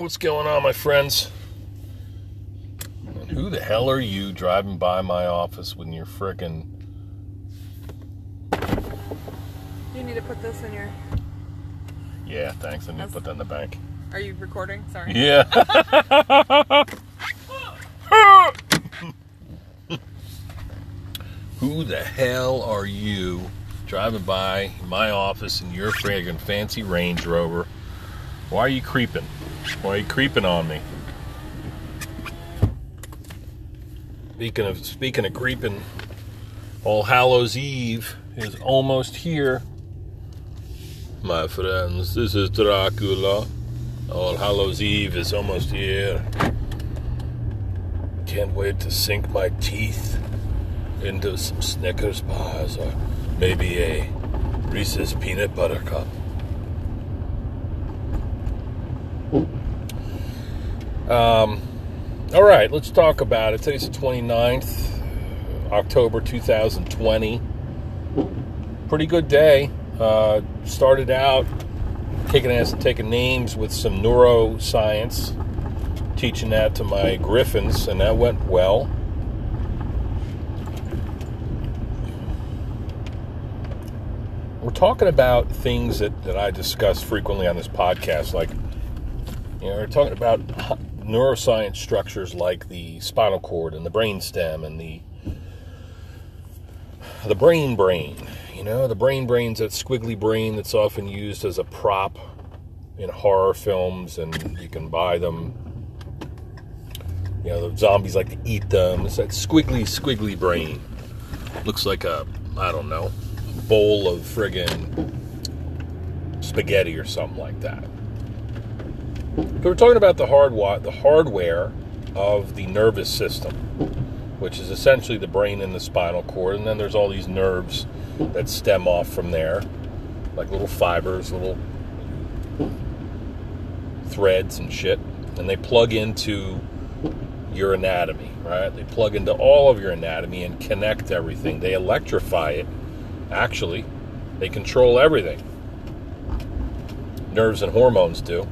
What's going on, my friends? And who the hell are you driving by my office when you're frickin'. You need to put this in your. Yeah, thanks. I need to put that in the bank. Are you recording? Sorry. Yeah. Who the hell are you driving by my office in your friggin' fancy Range Rover? Why are you creeping? Why are you creeping on me? Speaking of speaking of creeping, All Hallows Eve is almost here. My friends, this is Dracula. All Hallows Eve is almost here. Can't wait to sink my teeth into some Snickers bars or maybe a Reese's peanut butter cup. Um, all right, let's talk about it. Today's the 29th, October 2020. Pretty good day. Uh, started out taking as taking names with some neuroscience, teaching that to my griffins, and that went well. We're talking about things that, that I discuss frequently on this podcast, like you know, we're talking about neuroscience structures like the spinal cord and the brain stem and the the brain brain. You know, the brain brain's that squiggly brain that's often used as a prop in horror films, and you can buy them. You know, the zombies like to eat them. It's that squiggly, squiggly brain. Looks like a, I don't know, bowl of friggin' spaghetti or something like that. So we're talking about the hardwire, the hardware of the nervous system, which is essentially the brain and the spinal cord, and then there's all these nerves that stem off from there, like little fibers, little threads and shit, and they plug into your anatomy, right? They plug into all of your anatomy and connect everything. They electrify it. Actually, they control everything. Nerves and hormones do.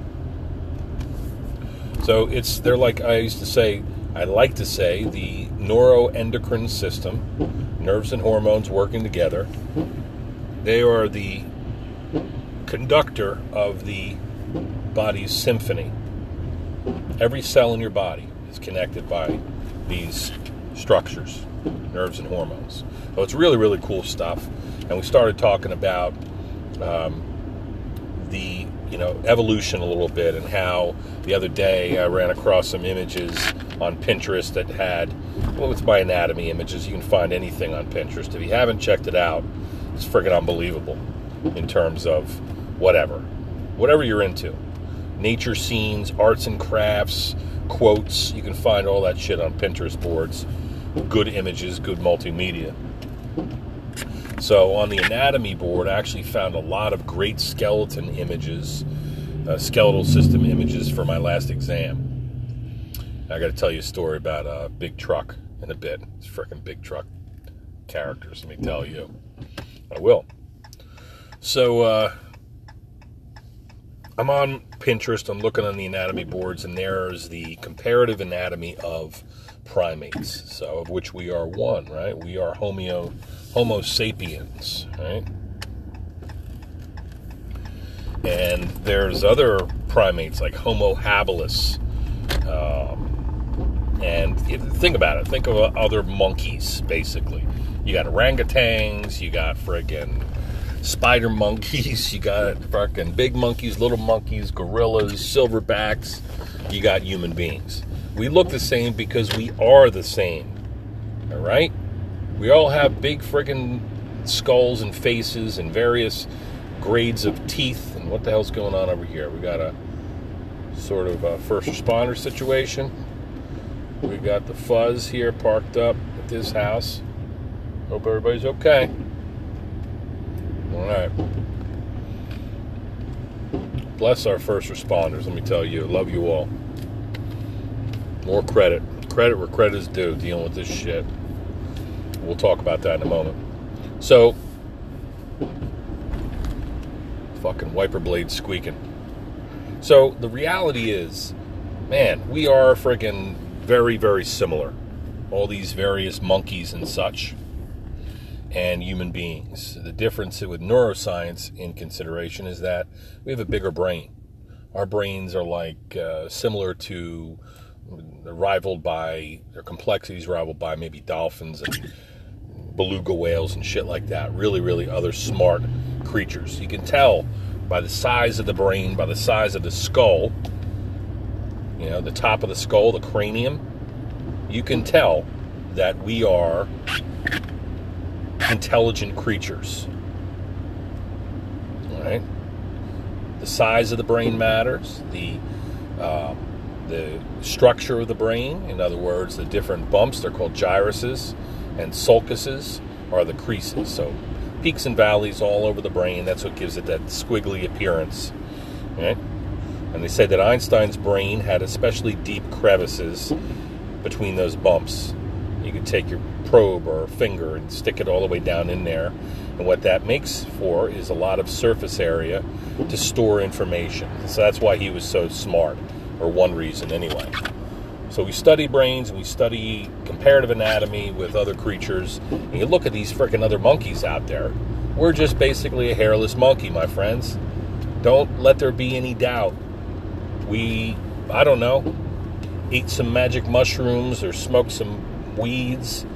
So it's they're like I used to say, I like to say the neuroendocrine system, nerves and hormones working together. They are the conductor of the body's symphony. Every cell in your body is connected by these structures, nerves and hormones. So it's really, really cool stuff. And we started talking about um, the you know evolution a little bit and how the other day I ran across some images on Pinterest that had well it's my anatomy images. You can find anything on Pinterest. If you haven't checked it out it's freaking unbelievable in terms of whatever. Whatever you're into. Nature scenes arts and crafts quotes. You can find all that shit on Pinterest boards. Good images good multimedia so on the anatomy board, I actually found a lot of great skeleton images, uh, skeletal system images for my last exam. I got to tell you a story about a big truck in a bit. It's freaking big truck characters. Let me tell you. I will. So uh, I'm on Pinterest. I'm looking on the anatomy boards, and there's the comparative anatomy of primates. So of which we are one, right? We are Homo Homo sapiens, right? And there's other primates like Homo habilis. Um, and think about it. Think of other monkeys, basically. You got orangutans, you got friggin' spider monkeys, you got fucking big monkeys, little monkeys, gorillas, silverbacks, you got human beings. We look the same because we are the same. All right? We all have big friggin' skulls and faces and various grades of teeth. And what the hell's going on over here? We got a sort of a first responder situation. We got the fuzz here parked up at this house. Hope everybody's okay. All right. Bless our first responders, let me tell you. Love you all. More credit. Credit where credit is due dealing with this shit. We'll talk about that in a moment. So, fucking wiper blade squeaking. So the reality is, man, we are friggin' very, very similar. All these various monkeys and such, and human beings. The difference with neuroscience in consideration is that we have a bigger brain. Our brains are like uh, similar to, rivaled by, their complexities rivaled by maybe dolphins and beluga whales and shit like that. Really, really other smart creatures. You can tell by the size of the brain, by the size of the skull, you know, the top of the skull, the cranium, you can tell that we are intelligent creatures. All right? The size of the brain matters. The um, the structure of the brain, in other words, the different bumps, they're called gyruses, and sulcuses are the creases. So peaks and valleys all over the brain. That's what gives it that squiggly appearance. Right? And they said that Einstein's brain had especially deep crevices between those bumps. You could take your probe or finger and stick it all the way down in there. And what that makes for is a lot of surface area to store information. So that's why he was so smart, or one reason anyway. So we study brains we study comparative anatomy with other creatures. And you look at these freaking other monkeys out there. We're just basically a hairless monkey, my friends. Don't let there be any doubt. We, I don't know, eat some magic mushrooms or smoke some weeds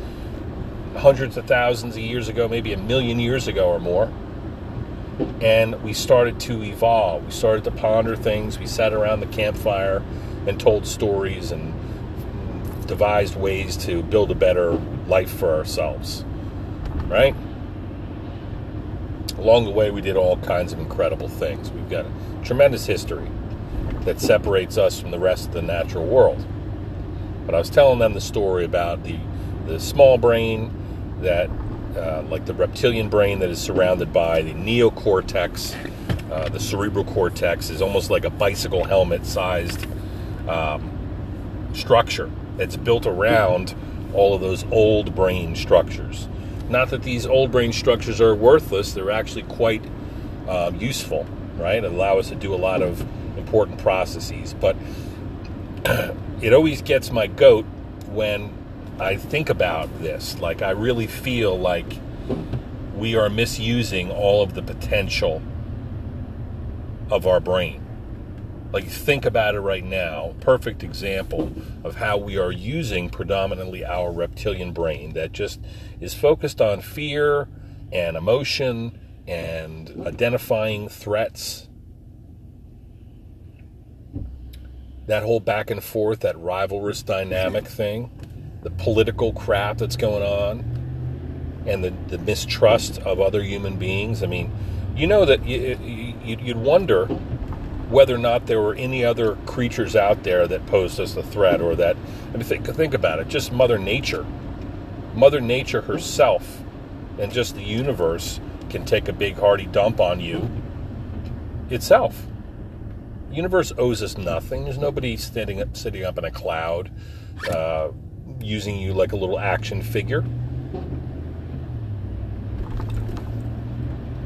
hundreds of thousands of years ago, maybe a million years ago or more. And we started to evolve. We started to ponder things. We sat around the campfire and told stories and devised ways to build a better life for ourselves. Right? Along the way, we did all kinds of incredible things. We've got a tremendous history that separates us from the rest of the natural world. But I was telling them the story about the, the small brain that, uh, like the reptilian brain that is surrounded by the neocortex, uh, the cerebral cortex, is almost like a bicycle helmet sized um, structure that's built around all of those old brain structures. Not that these old brain structures are worthless, they're actually quite um, useful, right? Allow us to do a lot of important processes. But it always gets my goat when I think about this. Like, I really feel like we are misusing all of the potential of our brain. Like, think about it right now. Perfect example of how we are using predominantly our reptilian brain that just is focused on fear and emotion and identifying threats. That whole back and forth, that rivalrous dynamic thing, the political crap that's going on, and the, the mistrust of other human beings. I mean, you know that you, you, you'd wonder whether or not there were any other creatures out there that posed us a threat or that I mean think think about it. Just mother nature. Mother nature herself and just the universe can take a big hearty dump on you itself. The universe owes us nothing. There's nobody standing up sitting up in a cloud. Uh, using you like a little action figure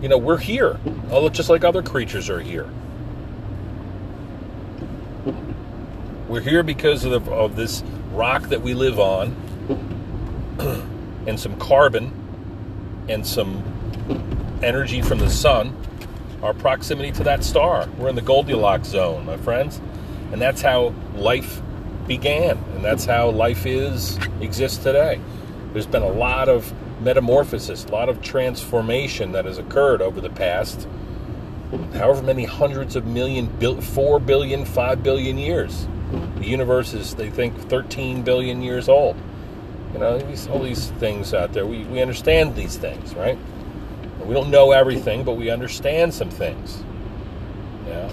you know we're here just like other creatures are here We're here because of, the, of this rock that we live on, and some carbon, and some energy from the sun. Our proximity to that star. We're in the Goldilocks zone, my friends, and that's how life began, and that's how life is exists today. There's been a lot of metamorphosis, a lot of transformation that has occurred over the past however many hundreds of million, four billion, five billion years. The universe is, they think, 13 billion years old. You know, these, all these things out there. We, we understand these things, right? We don't know everything, but we understand some things. Yeah.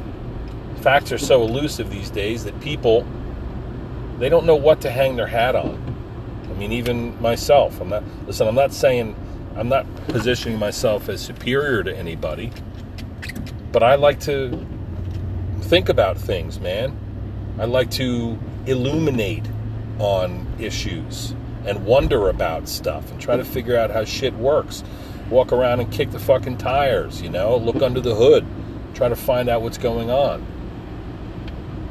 Facts are so elusive these days that people, they don't know what to hang their hat on. I mean, even myself. I'm not, listen, I'm not saying, I'm not positioning myself as superior to anybody, but I like to think about things, man. I like to illuminate on issues and wonder about stuff and try to figure out how shit works. Walk around and kick the fucking tires, you know, look under the hood, try to find out what's going on.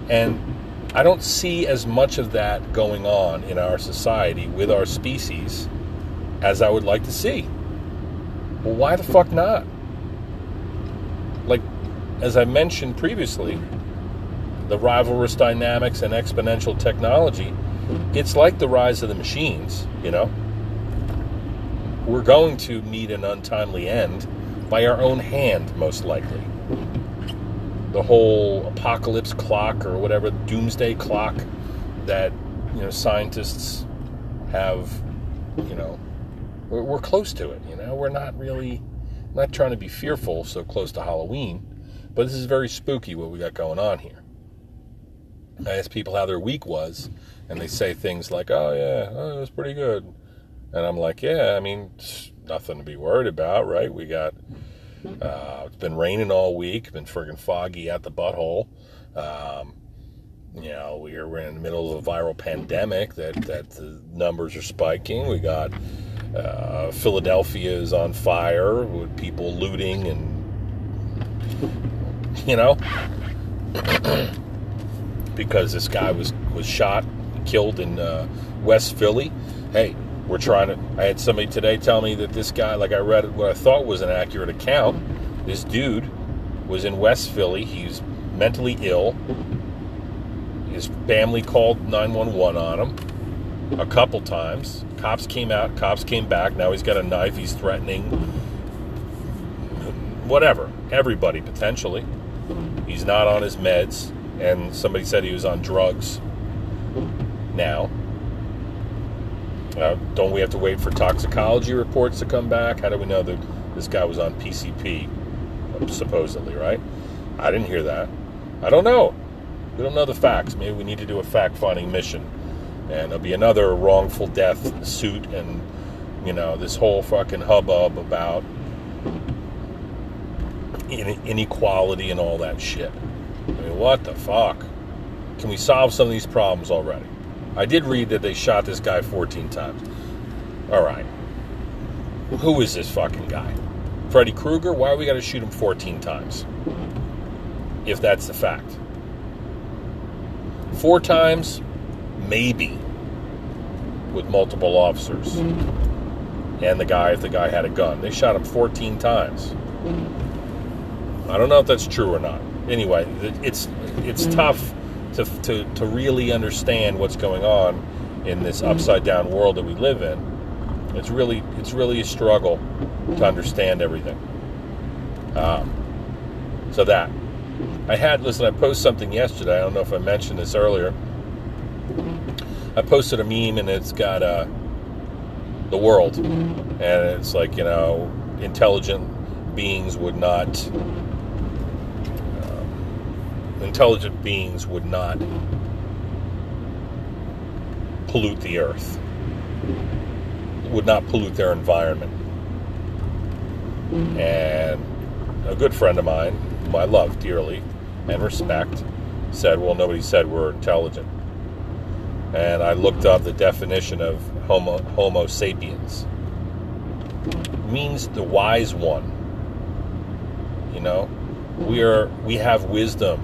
And I don't see as much of that going on in our society with our species as I would like to see. Well, why the fuck not? Like, as I mentioned previously, the rivalrous dynamics and exponential technology, it's like the rise of the machines, you know? We're going to meet an untimely end by our own hand, most likely. The whole apocalypse clock or whatever, doomsday clock that, you know, scientists have, you know, we're, we're close to it, you know? We're not really, not trying to be fearful so close to Halloween, but this is very spooky what we got going on here. I ask people how their week was, and they say things like, "Oh yeah, oh, it was pretty good," and I'm like, "Yeah, I mean, nothing to be worried about, right? We got uh, it's been raining all week, been friggin' foggy at the butthole. Um, you know, we're, we're in the middle of a viral pandemic that that the numbers are spiking. We got uh, Philadelphia is on fire with people looting and you know." because this guy was was shot, killed in uh, West Philly. Hey, we're trying to. I had somebody today tell me that this guy, like I read what I thought was an accurate account. This dude was in West Philly. He's mentally ill. His family called 911 on him a couple times. Cops came out, cops came back. Now he's got a knife. He's threatening whatever, everybody potentially. He's not on his meds and somebody said he was on drugs now. Uh, don't we have to wait for toxicology reports to come back? How do we know that this guy was on PCP, supposedly, right? I didn't hear that. I don't know. We don't know the facts. Maybe we need to do a fact finding mission. And there'll be another wrongful death suit and, you know, this whole fucking hubbub about inequality and all that shit. I mean, what the fuck? Can we solve some of these problems already? I did read that they shot this guy 14 times. All right. Who is this fucking guy? Freddy Krueger? Why we got to shoot him 14 times? If that's the fact. Four times? Maybe. With multiple officers. And the guy, if the guy had a gun. They shot him 14 times. I don't know if that's true or not anyway, it's it's tough to, to, to really understand what's going on in this upside down world that we live in. It's really it's really a struggle to understand everything. Um, so that I had listen. I posted something yesterday. I don't know if I mentioned this earlier. I posted a meme and it's got uh, the world, and it's like you know intelligent beings would not intelligent beings would not pollute the earth, would not pollute their environment. And a good friend of mine, whom I love dearly and respect, said, Well, nobody said we're intelligent. And I looked up the definition of Homo, homo sapiens. It means the wise one. You know, we are we have wisdom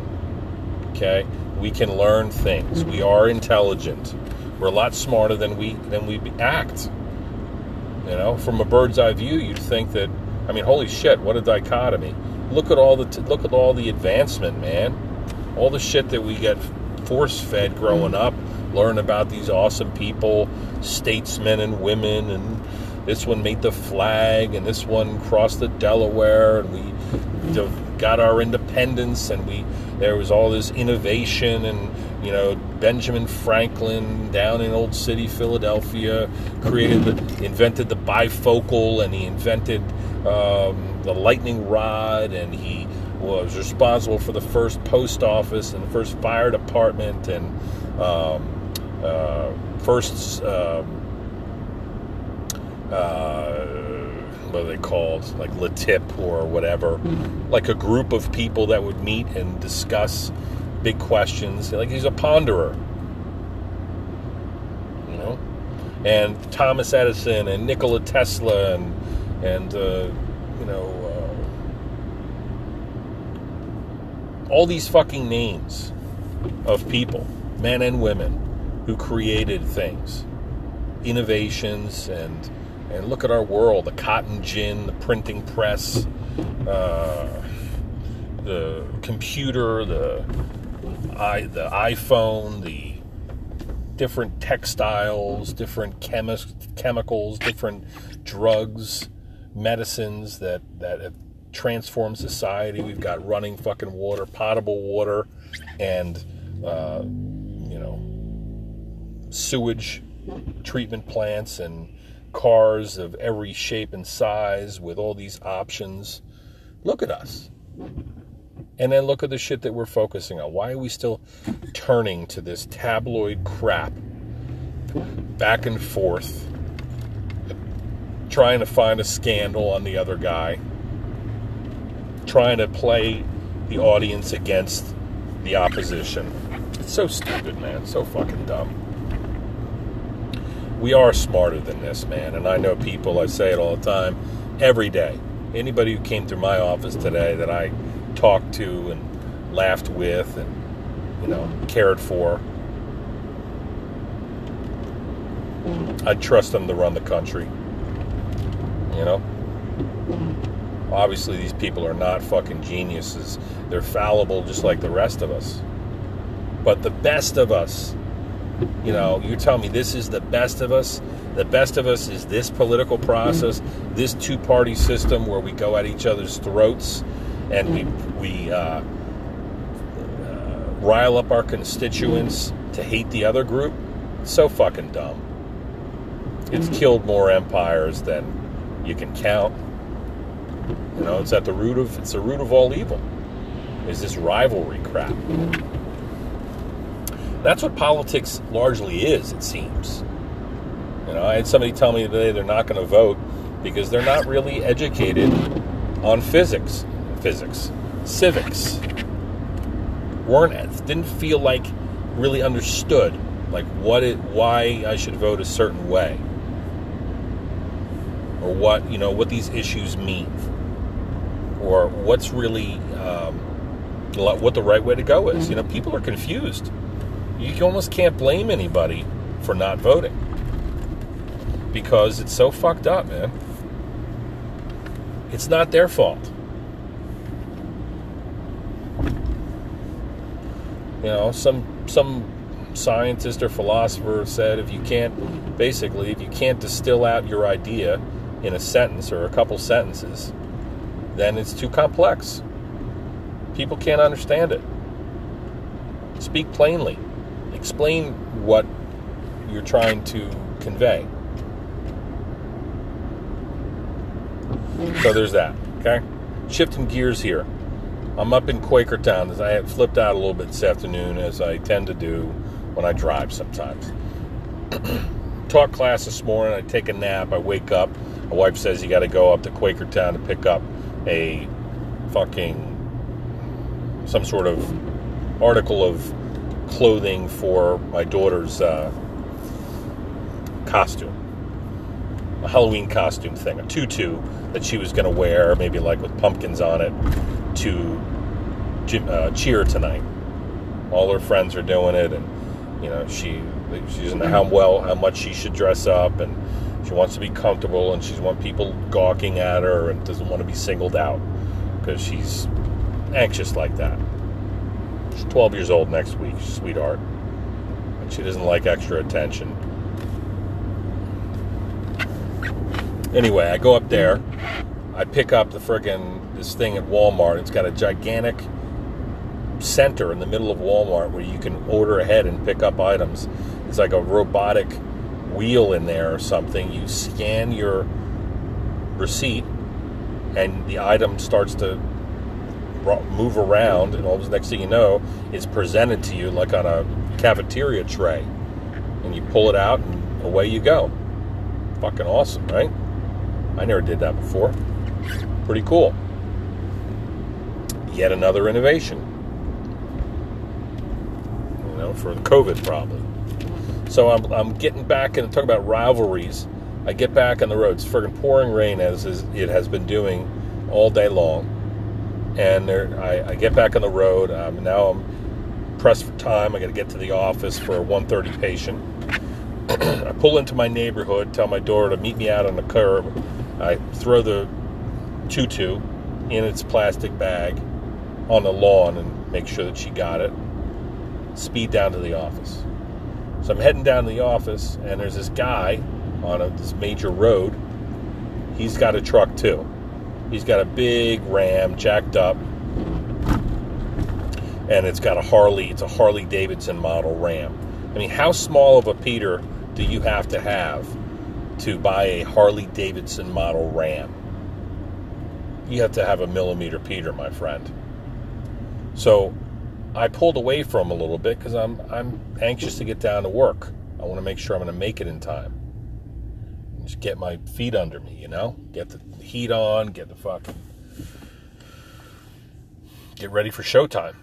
Okay, we can learn things. We are intelligent. We're a lot smarter than we than we act. You know, from a bird's eye view, you'd think that. I mean, holy shit! What a dichotomy. Look at all the t- look at all the advancement, man. All the shit that we get force fed growing up. Learn about these awesome people, statesmen and women, and this one made the flag, and this one crossed the Delaware, and we got our independence, and we there was all this innovation and you know Benjamin Franklin down in Old City, Philadelphia, created the, invented the bifocal, and he invented um, the lightning rod, and he was responsible for the first post office and the first fire department and um, uh, first. Um, uh, what are they called? Like LATIP or whatever. Mm-hmm. Like a group of people that would meet and discuss big questions. Like he's a ponderer. You know? And Thomas Edison and Nikola Tesla and, and uh, you know, uh, all these fucking names. of people, men and women, who created things, innovations, and and look at our world: the cotton gin, the printing press, uh, the computer, the i the iPhone, the different textiles, different chemi- chemicals, different drugs, medicines that that have transformed society. We've got running fucking water, potable water, and uh, you know sewage treatment plants and cars of every shape and size with all these options. Look at us. And then look at the shit that we're focusing on. Why are we still turning to this tabloid crap back and forth, trying to find a scandal on the other guy, trying to play the audience against the opposition? It's so stupid, man. So fucking dumb. We are smarter than this, man. And I know people, I say it all the time, every day. Anybody who came through my office today that I talked to and laughed with and, you know, cared for, I'd trust them to run the country. You know? Obviously, these people are not fucking geniuses. They're fallible just like the rest of us. But the best of us, you know, you're telling me this is the best of us? The best of us is this political process, this two party system where we go at each other's throats and we, we uh, uh, rile up our constituents to hate the other group? so fucking dumb. It's killed more empires than you can count. You know, it's at the root of it's the root of all evil. Is this rivalry crap? That's what politics largely is, it seems. You know, I had somebody tell me today they're not going to vote because they're not really educated on physics, physics, civics. weren't didn't feel like really understood like what it why I should vote a certain way or what you know what these issues mean or what's really um, what the right way to go is. You know, people are confused. You almost can't blame anybody for not voting because it's so fucked up, man. It's not their fault. You know, some some scientist or philosopher said if you can't basically if you can't distill out your idea in a sentence or a couple sentences, then it's too complex. People can't understand it. Speak plainly. Explain what you're trying to convey. So there's that. Okay? Shifting gears here. I'm up in Quakertown. I had flipped out a little bit this afternoon, as I tend to do when I drive sometimes. Taught class this morning. I take a nap. I wake up. My wife says you got to go up to Quakertown to pick up a fucking some sort of article of clothing for my daughter's uh, costume, a Halloween costume thing, a tutu that she was going to wear, maybe like with pumpkins on it, to uh, cheer tonight. All her friends are doing it, and you know she she doesn't know how well how much she should dress up, and she wants to be comfortable, and she doesn't want people gawking at her, and doesn't want to be singled out because she's anxious like that. She's 12 years old next week, sweetheart, and she doesn't like extra attention. Anyway, I go up there. I pick up the friggin' this thing at Walmart. It's got a gigantic center in the middle of Walmart where you can order ahead and pick up items. It's like a robotic wheel in there or something. You scan your receipt, and the item starts to move around, and all the next thing you know, it's presented to you like on a cafeteria tray, and you pull it out, and away you go. Fucking awesome, right? I never did that before. Pretty cool. Yet another innovation. You know, for the COVID problem. So I'm, I'm getting back and talk about rivalries. I get back on the road. It's friggin' pouring rain as it has been doing all day long. And there, I, I get back on the road. Um, now I'm pressed for time. I got to get to the office for a 1:30 patient. I pull into my neighborhood, tell my daughter to meet me out on the curb. I throw the tutu in its plastic bag on the lawn and make sure that she got it. Speed down to the office. So I'm heading down to the office, and there's this guy on a, this major road. He's got a truck too. He's got a big Ram jacked up, and it's got a Harley. It's a Harley Davidson model Ram. I mean, how small of a Peter do you have to have to buy a Harley Davidson model Ram? You have to have a millimeter Peter, my friend. So I pulled away from a little bit because I'm I'm anxious to get down to work. I want to make sure I'm going to make it in time. Just get my feet under me, you know? Get the heat on, get the fucking get ready for showtime.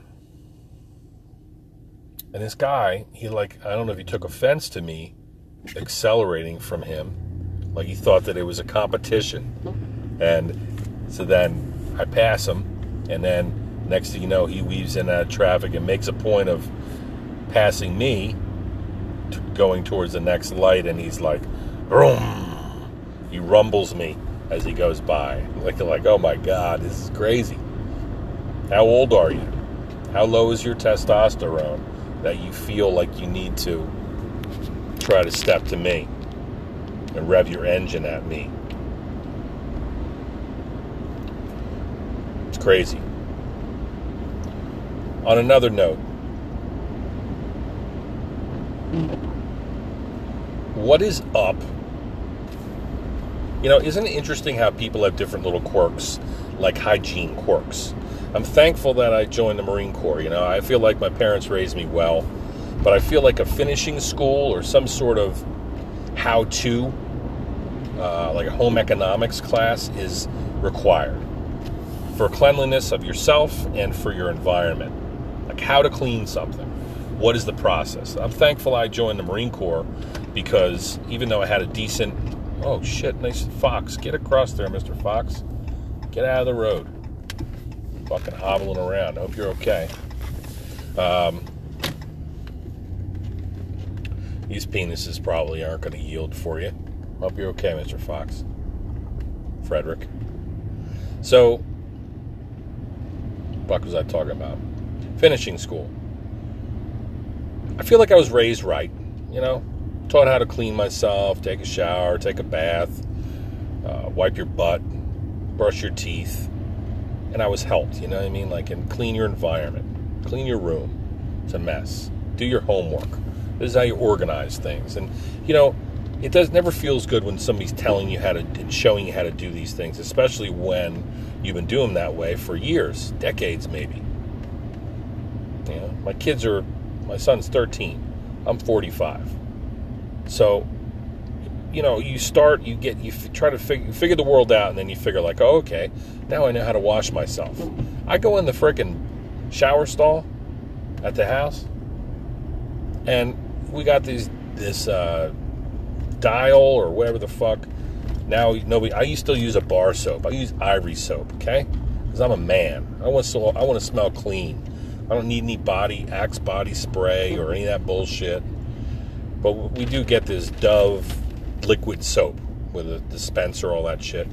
And this guy, he like I don't know if he took offense to me accelerating from him. Like he thought that it was a competition. And so then I pass him and then next thing you know he weaves in out of traffic and makes a point of passing me going towards the next light and he's like Vroom. He rumbles me as he goes by. Like like oh my god this is crazy. How old are you? How low is your testosterone that you feel like you need to try to step to me and rev your engine at me? It's crazy. On another note what is up? You know, isn't it interesting how people have different little quirks, like hygiene quirks? I'm thankful that I joined the Marine Corps. You know, I feel like my parents raised me well, but I feel like a finishing school or some sort of how to, uh, like a home economics class, is required for cleanliness of yourself and for your environment. Like how to clean something. What is the process? I'm thankful I joined the Marine Corps because even though I had a decent, oh shit, nice fox, get across there, Mr. Fox, get out of the road, fucking hobbling around. Hope you're okay. Um, these penises probably aren't going to yield for you. Hope you're okay, Mr. Fox. Frederick. So, what was I talking about? Finishing school. I feel like I was raised right, you know, taught how to clean myself, take a shower, take a bath, uh, wipe your butt, brush your teeth, and I was helped. You know what I mean? Like, and clean your environment, clean your room. It's a mess. Do your homework. This is how you organize things. And you know, it does never feels good when somebody's telling you how to and showing you how to do these things, especially when you've been doing them that way for years, decades maybe. You know, my kids are my son's 13. I'm 45. So, you know, you start, you get, you f- try to figure, figure the world out, and then you figure, like, oh, okay, now I know how to wash myself. I go in the freaking shower stall at the house, and we got these, this, uh, dial or whatever the fuck. Now, nobody, I used to use a bar soap. I use ivory soap, okay? Because I'm a man. I want to, I want to smell clean. I don't need any body Axe body spray or any of that bullshit. But we do get this Dove liquid soap with a dispenser, all that shit.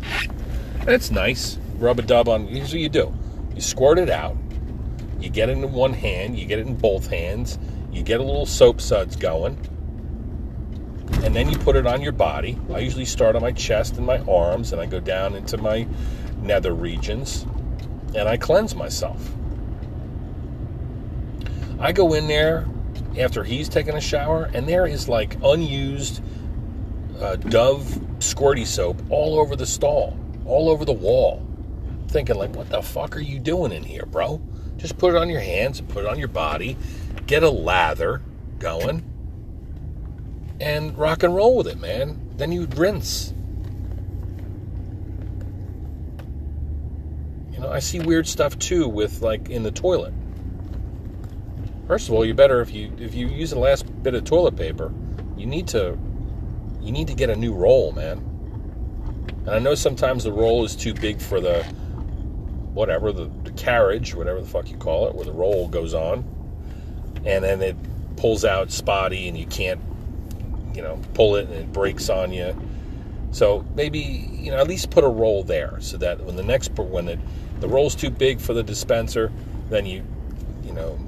And it's nice. Rub a dub on. Here's what you do: you squirt it out. You get it in one hand. You get it in both hands. You get a little soap suds going, and then you put it on your body. I usually start on my chest and my arms, and I go down into my nether regions, and I cleanse myself. I go in there after he's taken a shower, and there is like unused uh, Dove squirty soap all over the stall, all over the wall. I'm thinking, like, what the fuck are you doing in here, bro? Just put it on your hands and put it on your body. Get a lather going and rock and roll with it, man. Then you rinse. You know, I see weird stuff too with like in the toilet. First of all, you better if you if you use the last bit of toilet paper, you need to you need to get a new roll, man. And I know sometimes the roll is too big for the whatever the, the carriage, whatever the fuck you call it, where the roll goes on. and then it pulls out spotty and you can't, you know, pull it and it breaks on you. So maybe you know at least put a roll there so that when the next when it, the roll's too big for the dispenser, then you you know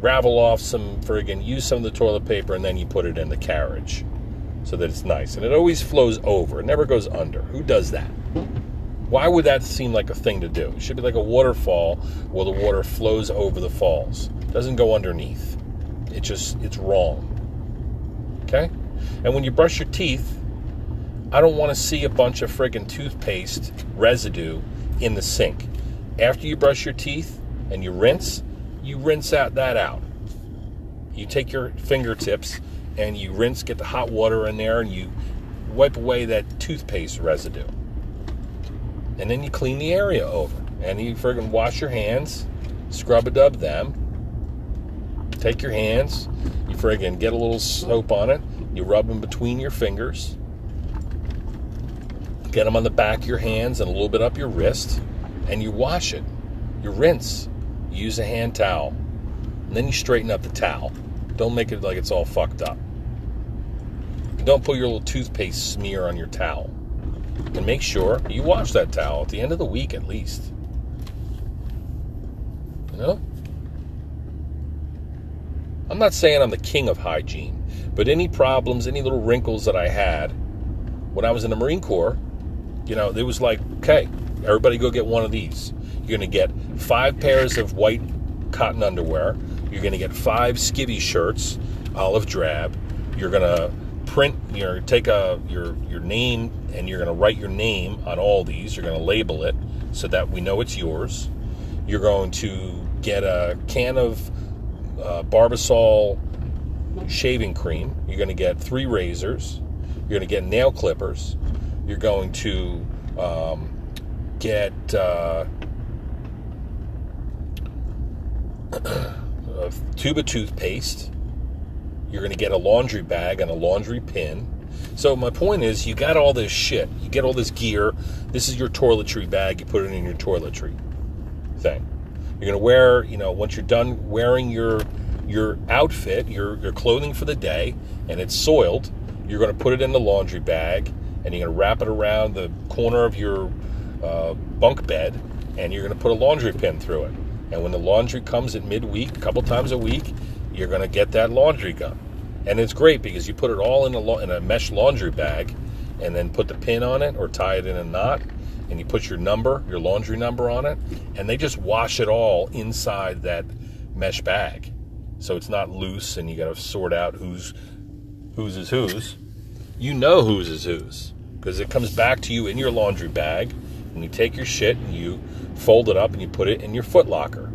ravel off some friggin' use some of the toilet paper and then you put it in the carriage so that it's nice and it always flows over. It never goes under. Who does that? Why would that seem like a thing to do? It should be like a waterfall where the water flows over the falls. It doesn't go underneath. It just it's wrong. Okay? And when you brush your teeth, I don't want to see a bunch of friggin' toothpaste residue in the sink. After you brush your teeth and you rinse, you rinse out that out. You take your fingertips and you rinse, get the hot water in there, and you wipe away that toothpaste residue. And then you clean the area over. And you friggin' wash your hands, scrub a dub them. Take your hands, you friggin' get a little soap on it, you rub them between your fingers. Get them on the back of your hands and a little bit up your wrist, and you wash it. You rinse. Use a hand towel. And then you straighten up the towel. Don't make it like it's all fucked up. Don't put your little toothpaste smear on your towel. And make sure you wash that towel at the end of the week at least. You know? I'm not saying I'm the king of hygiene, but any problems, any little wrinkles that I had when I was in the Marine Corps, you know, it was like, okay, everybody go get one of these. You're going to get five pairs of white cotton underwear. You're going to get five skivvy shirts, olive drab. You're going to print your take a your your name and you're going to write your name on all these. You're going to label it so that we know it's yours. You're going to get a can of uh, Barbasol shaving cream. You're going to get three razors. You're going to get nail clippers. You're going to um, get uh, a tube of toothpaste. You're going to get a laundry bag and a laundry pin. So my point is, you got all this shit. You get all this gear. This is your toiletry bag. You put it in your toiletry thing. You're going to wear, you know, once you're done wearing your your outfit, your your clothing for the day, and it's soiled, you're going to put it in the laundry bag, and you're going to wrap it around the corner of your uh, bunk bed, and you're going to put a laundry pin through it. And when the laundry comes at midweek, a couple times a week, you're going to get that laundry gun. And it's great because you put it all in a, in a mesh laundry bag and then put the pin on it or tie it in a knot and you put your number, your laundry number on it, and they just wash it all inside that mesh bag. So it's not loose and you got to sort out who's whose is whose. You know whose is whose because it comes back to you in your laundry bag and you take your shit and you fold it up and you put it in your foot locker.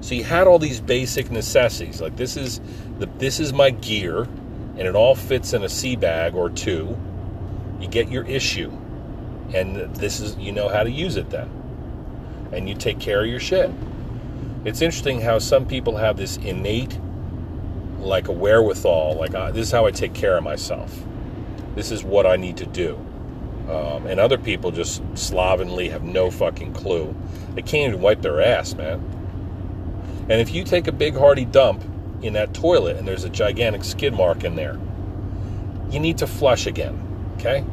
So you had all these basic necessities. Like this is the this is my gear and it all fits in a sea bag or two. You get your issue. And this is you know how to use it then. And you take care of your shit. It's interesting how some people have this innate like a wherewithal like uh, this is how I take care of myself. This is what I need to do. Um, and other people just slovenly have no fucking clue. They can't even wipe their ass, man. And if you take a big hearty dump in that toilet and there's a gigantic skid mark in there, you need to flush again, okay?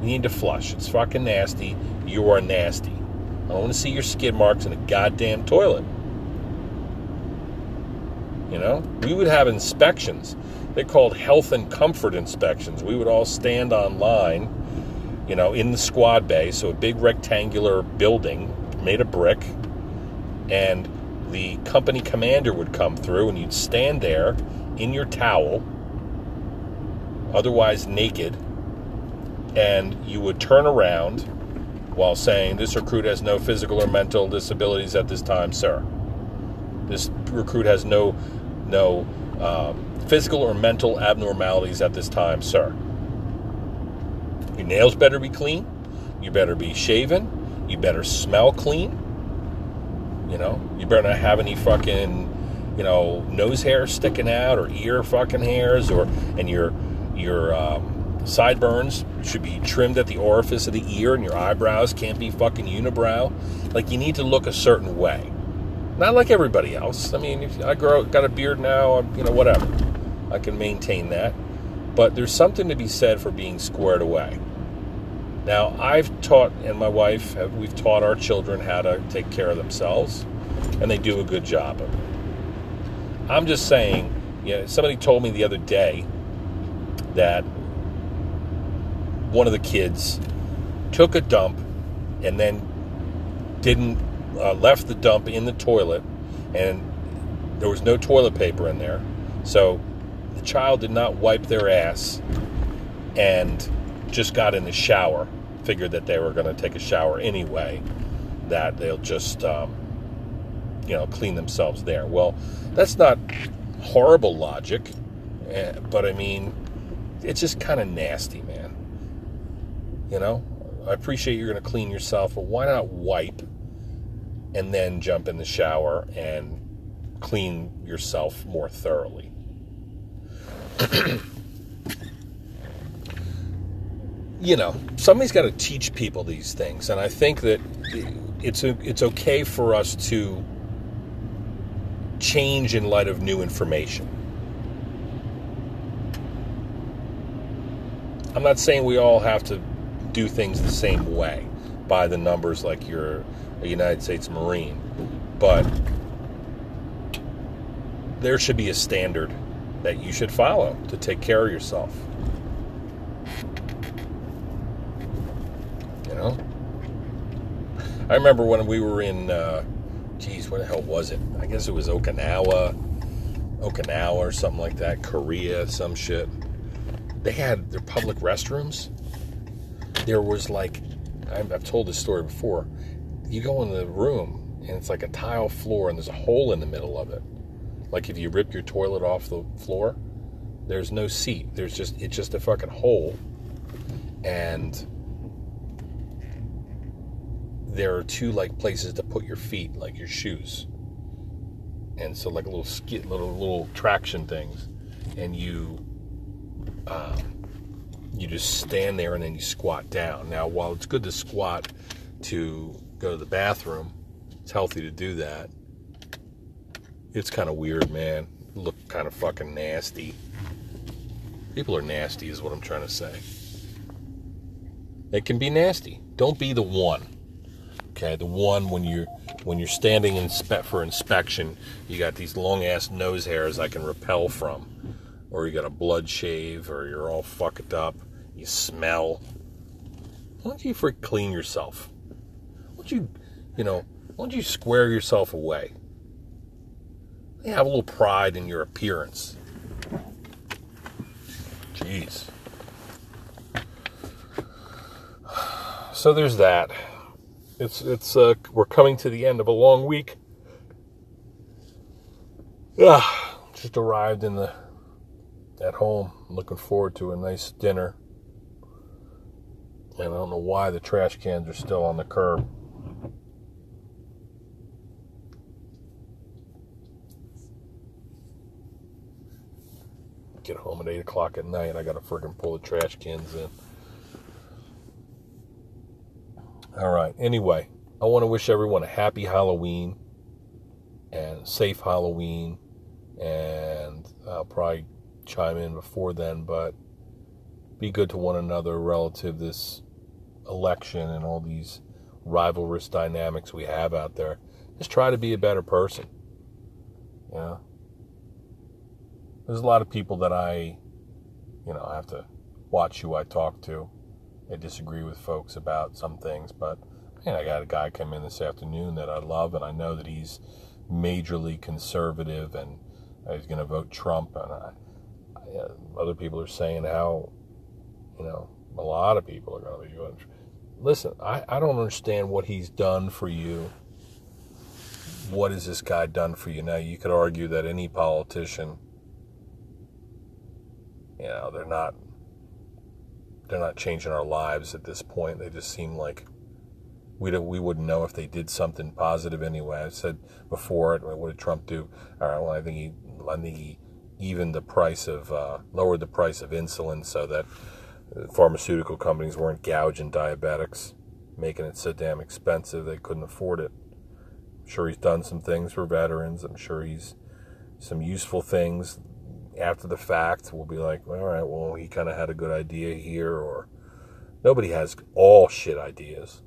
You need to flush. It's fucking nasty. You are nasty. I don't want to see your skid marks in a goddamn toilet. You know, we would have inspections. They're called health and comfort inspections. We would all stand online, you know, in the squad bay, so a big rectangular building made of brick, and the company commander would come through, and you'd stand there in your towel, otherwise naked, and you would turn around while saying, This recruit has no physical or mental disabilities at this time, sir. This recruit has no no um, physical or mental abnormalities at this time, sir. Nails better be clean. You better be shaven. You better smell clean. You know, you better not have any fucking, you know, nose hair sticking out or ear fucking hairs or and your your um, sideburns should be trimmed at the orifice of the ear and your eyebrows can't be fucking unibrow. Like you need to look a certain way. Not like everybody else. I mean, if I grow, got a beard now, I'm, you know, whatever. I can maintain that. But there's something to be said for being squared away. Now, I've taught, and my wife, we've taught our children how to take care of themselves, and they do a good job of it. I'm just saying, you know, somebody told me the other day that one of the kids took a dump and then didn't uh, left the dump in the toilet, and there was no toilet paper in there, so the child did not wipe their ass and just got in the shower. Figured that they were going to take a shower anyway. That they'll just, um, you know, clean themselves there. Well, that's not horrible logic, eh, but I mean, it's just kind of nasty, man. You know, I appreciate you're going to clean yourself, but why not wipe and then jump in the shower and clean yourself more thoroughly? you know, somebody's got to teach people these things, and I think that it's it's okay for us to change in light of new information. I'm not saying we all have to do things the same way by the numbers like you're a United States Marine, but there should be a standard that you should follow to take care of yourself. You know? I remember when we were in, uh, geez, where the hell was it? I guess it was Okinawa, Okinawa or something like that, Korea, some shit. They had their public restrooms. There was like, I've told this story before. You go in the room and it's like a tile floor and there's a hole in the middle of it like if you rip your toilet off the floor, there's no seat. There's just it's just a fucking hole. And there are two like places to put your feet, like your shoes. And so like little skid little little traction things. And you um, you just stand there and then you squat down. Now while it's good to squat to go to the bathroom, it's healthy to do that it's kind of weird, man. Look kind of fucking nasty. People are nasty, is what I'm trying to say. It can be nasty. Don't be the one. Okay, the one when you're when you're standing in spe- for inspection, you got these long ass nose hairs I can repel from, or you got a blood shave, or you're all fucked up. You smell. Why don't you freak clean yourself? Why don't you, you know, why don't you square yourself away? You have a little pride in your appearance. Jeez. So there's that. It's it's uh, we're coming to the end of a long week. Yeah, just arrived in the at home. Looking forward to a nice dinner. And I don't know why the trash cans are still on the curb. get home at 8 o'clock at night. I got to friggin' pull the trash cans in. All right. Anyway, I want to wish everyone a happy Halloween and safe Halloween. And I'll probably chime in before then, but be good to one another relative this election and all these rivalrous dynamics we have out there. Just try to be a better person. Yeah there's a lot of people that I, you know, I have to watch who I talk to. I disagree with folks about some things, but man, I got a guy come in this afternoon that I love, and I know that he's majorly conservative and he's going to vote Trump. And I, I, uh, other people are saying how, you know, a lot of people are going to be voting. Listen, I, I don't understand what he's done for you. What has this guy done for you? Now, you could argue that any politician you know, they're not they're not changing our lives at this point. They just seem like we we wouldn't know if they did something positive anyway. I said before, what did Trump do? All right, well, I think he I think he evened the price of uh, lowered the price of insulin so that pharmaceutical companies weren't gouging diabetics, making it so damn expensive they couldn't afford it. I'm sure he's done some things for veterans. I'm sure he's some useful things after the fact. We'll be like, all right, well, he kind of had a good idea here, or nobody has all shit ideas.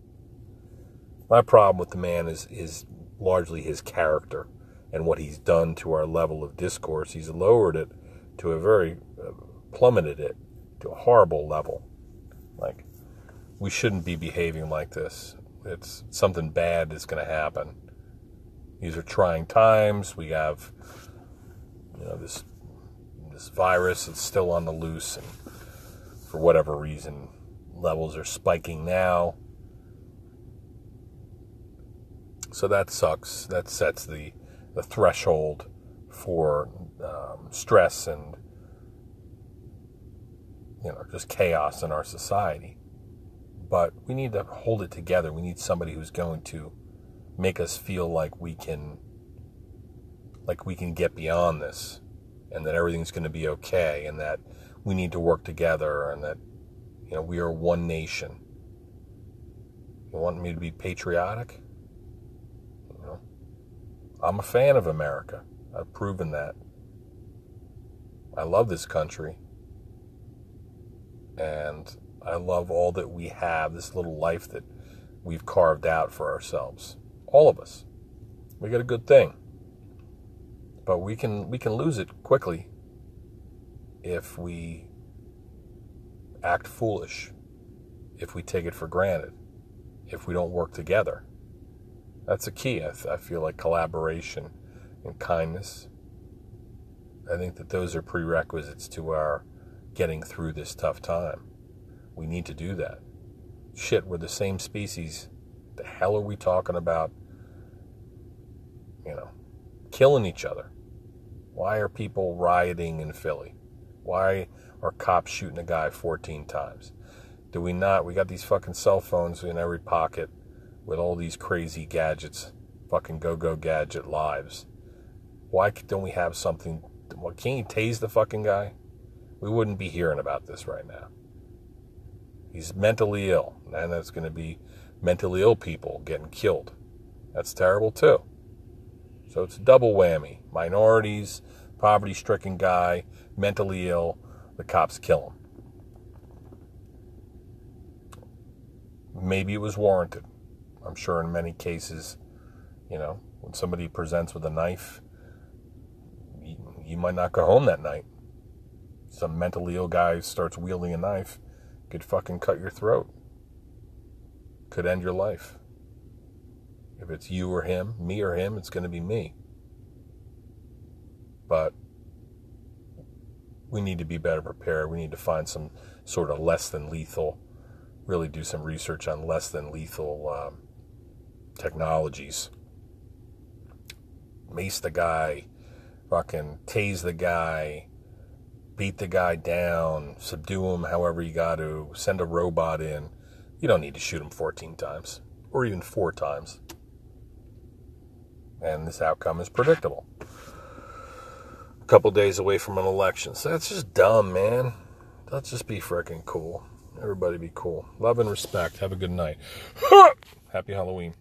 My problem with the man is is largely his character and what he's done to our level of discourse. He's lowered it to a very uh, plummeted it to a horrible level. Like we shouldn't be behaving like this. It's something bad is going to happen. These are trying times. We have you know this this virus is still on the loose and for whatever reason levels are spiking now. So that sucks. That sets the the threshold for um, stress and you know just chaos in our society. But we need to hold it together. We need somebody who's going to make us feel like we can like we can get beyond this and that everything's going to be okay and that we need to work together and that you know we are one nation. You want me to be patriotic? you know I'm a fan of America. I've proven that. I love this country. And I love all that we have, this little life that we've carved out for ourselves. All of us. We got a good thing. But we can we can lose it quickly if we act foolish, if we take it for granted, if we don't work together. That's a key. I, I feel like collaboration and kindness. I think that those are prerequisites to our getting through this tough time. We need to do that. Shit, we're the same species. The hell are we talking about? You know, killing each other. Why are people rioting in Philly? Why are cops shooting a guy 14 times? Do we not? We got these fucking cell phones in every pocket with all these crazy gadgets, fucking go go gadget lives. Why don't we have something? Well, can't you tase the fucking guy? We wouldn't be hearing about this right now. He's mentally ill, and that's going to be mentally ill people getting killed. That's terrible too. So it's double whammy. Minorities, poverty stricken guy, mentally ill, the cops kill him. Maybe it was warranted. I'm sure in many cases, you know, when somebody presents with a knife, you, you might not go home that night. Some mentally ill guy starts wielding a knife, could fucking cut your throat, could end your life. If it's you or him, me or him, it's going to be me. But we need to be better prepared. We need to find some sort of less than lethal, really do some research on less than lethal um, technologies. Mace the guy, fucking tase the guy, beat the guy down, subdue him however you got to, send a robot in. You don't need to shoot him 14 times or even four times. And this outcome is predictable. A couple days away from an election. So that's just dumb, man. Let's just be freaking cool. Everybody be cool. Love and respect. Have a good night. Happy Halloween.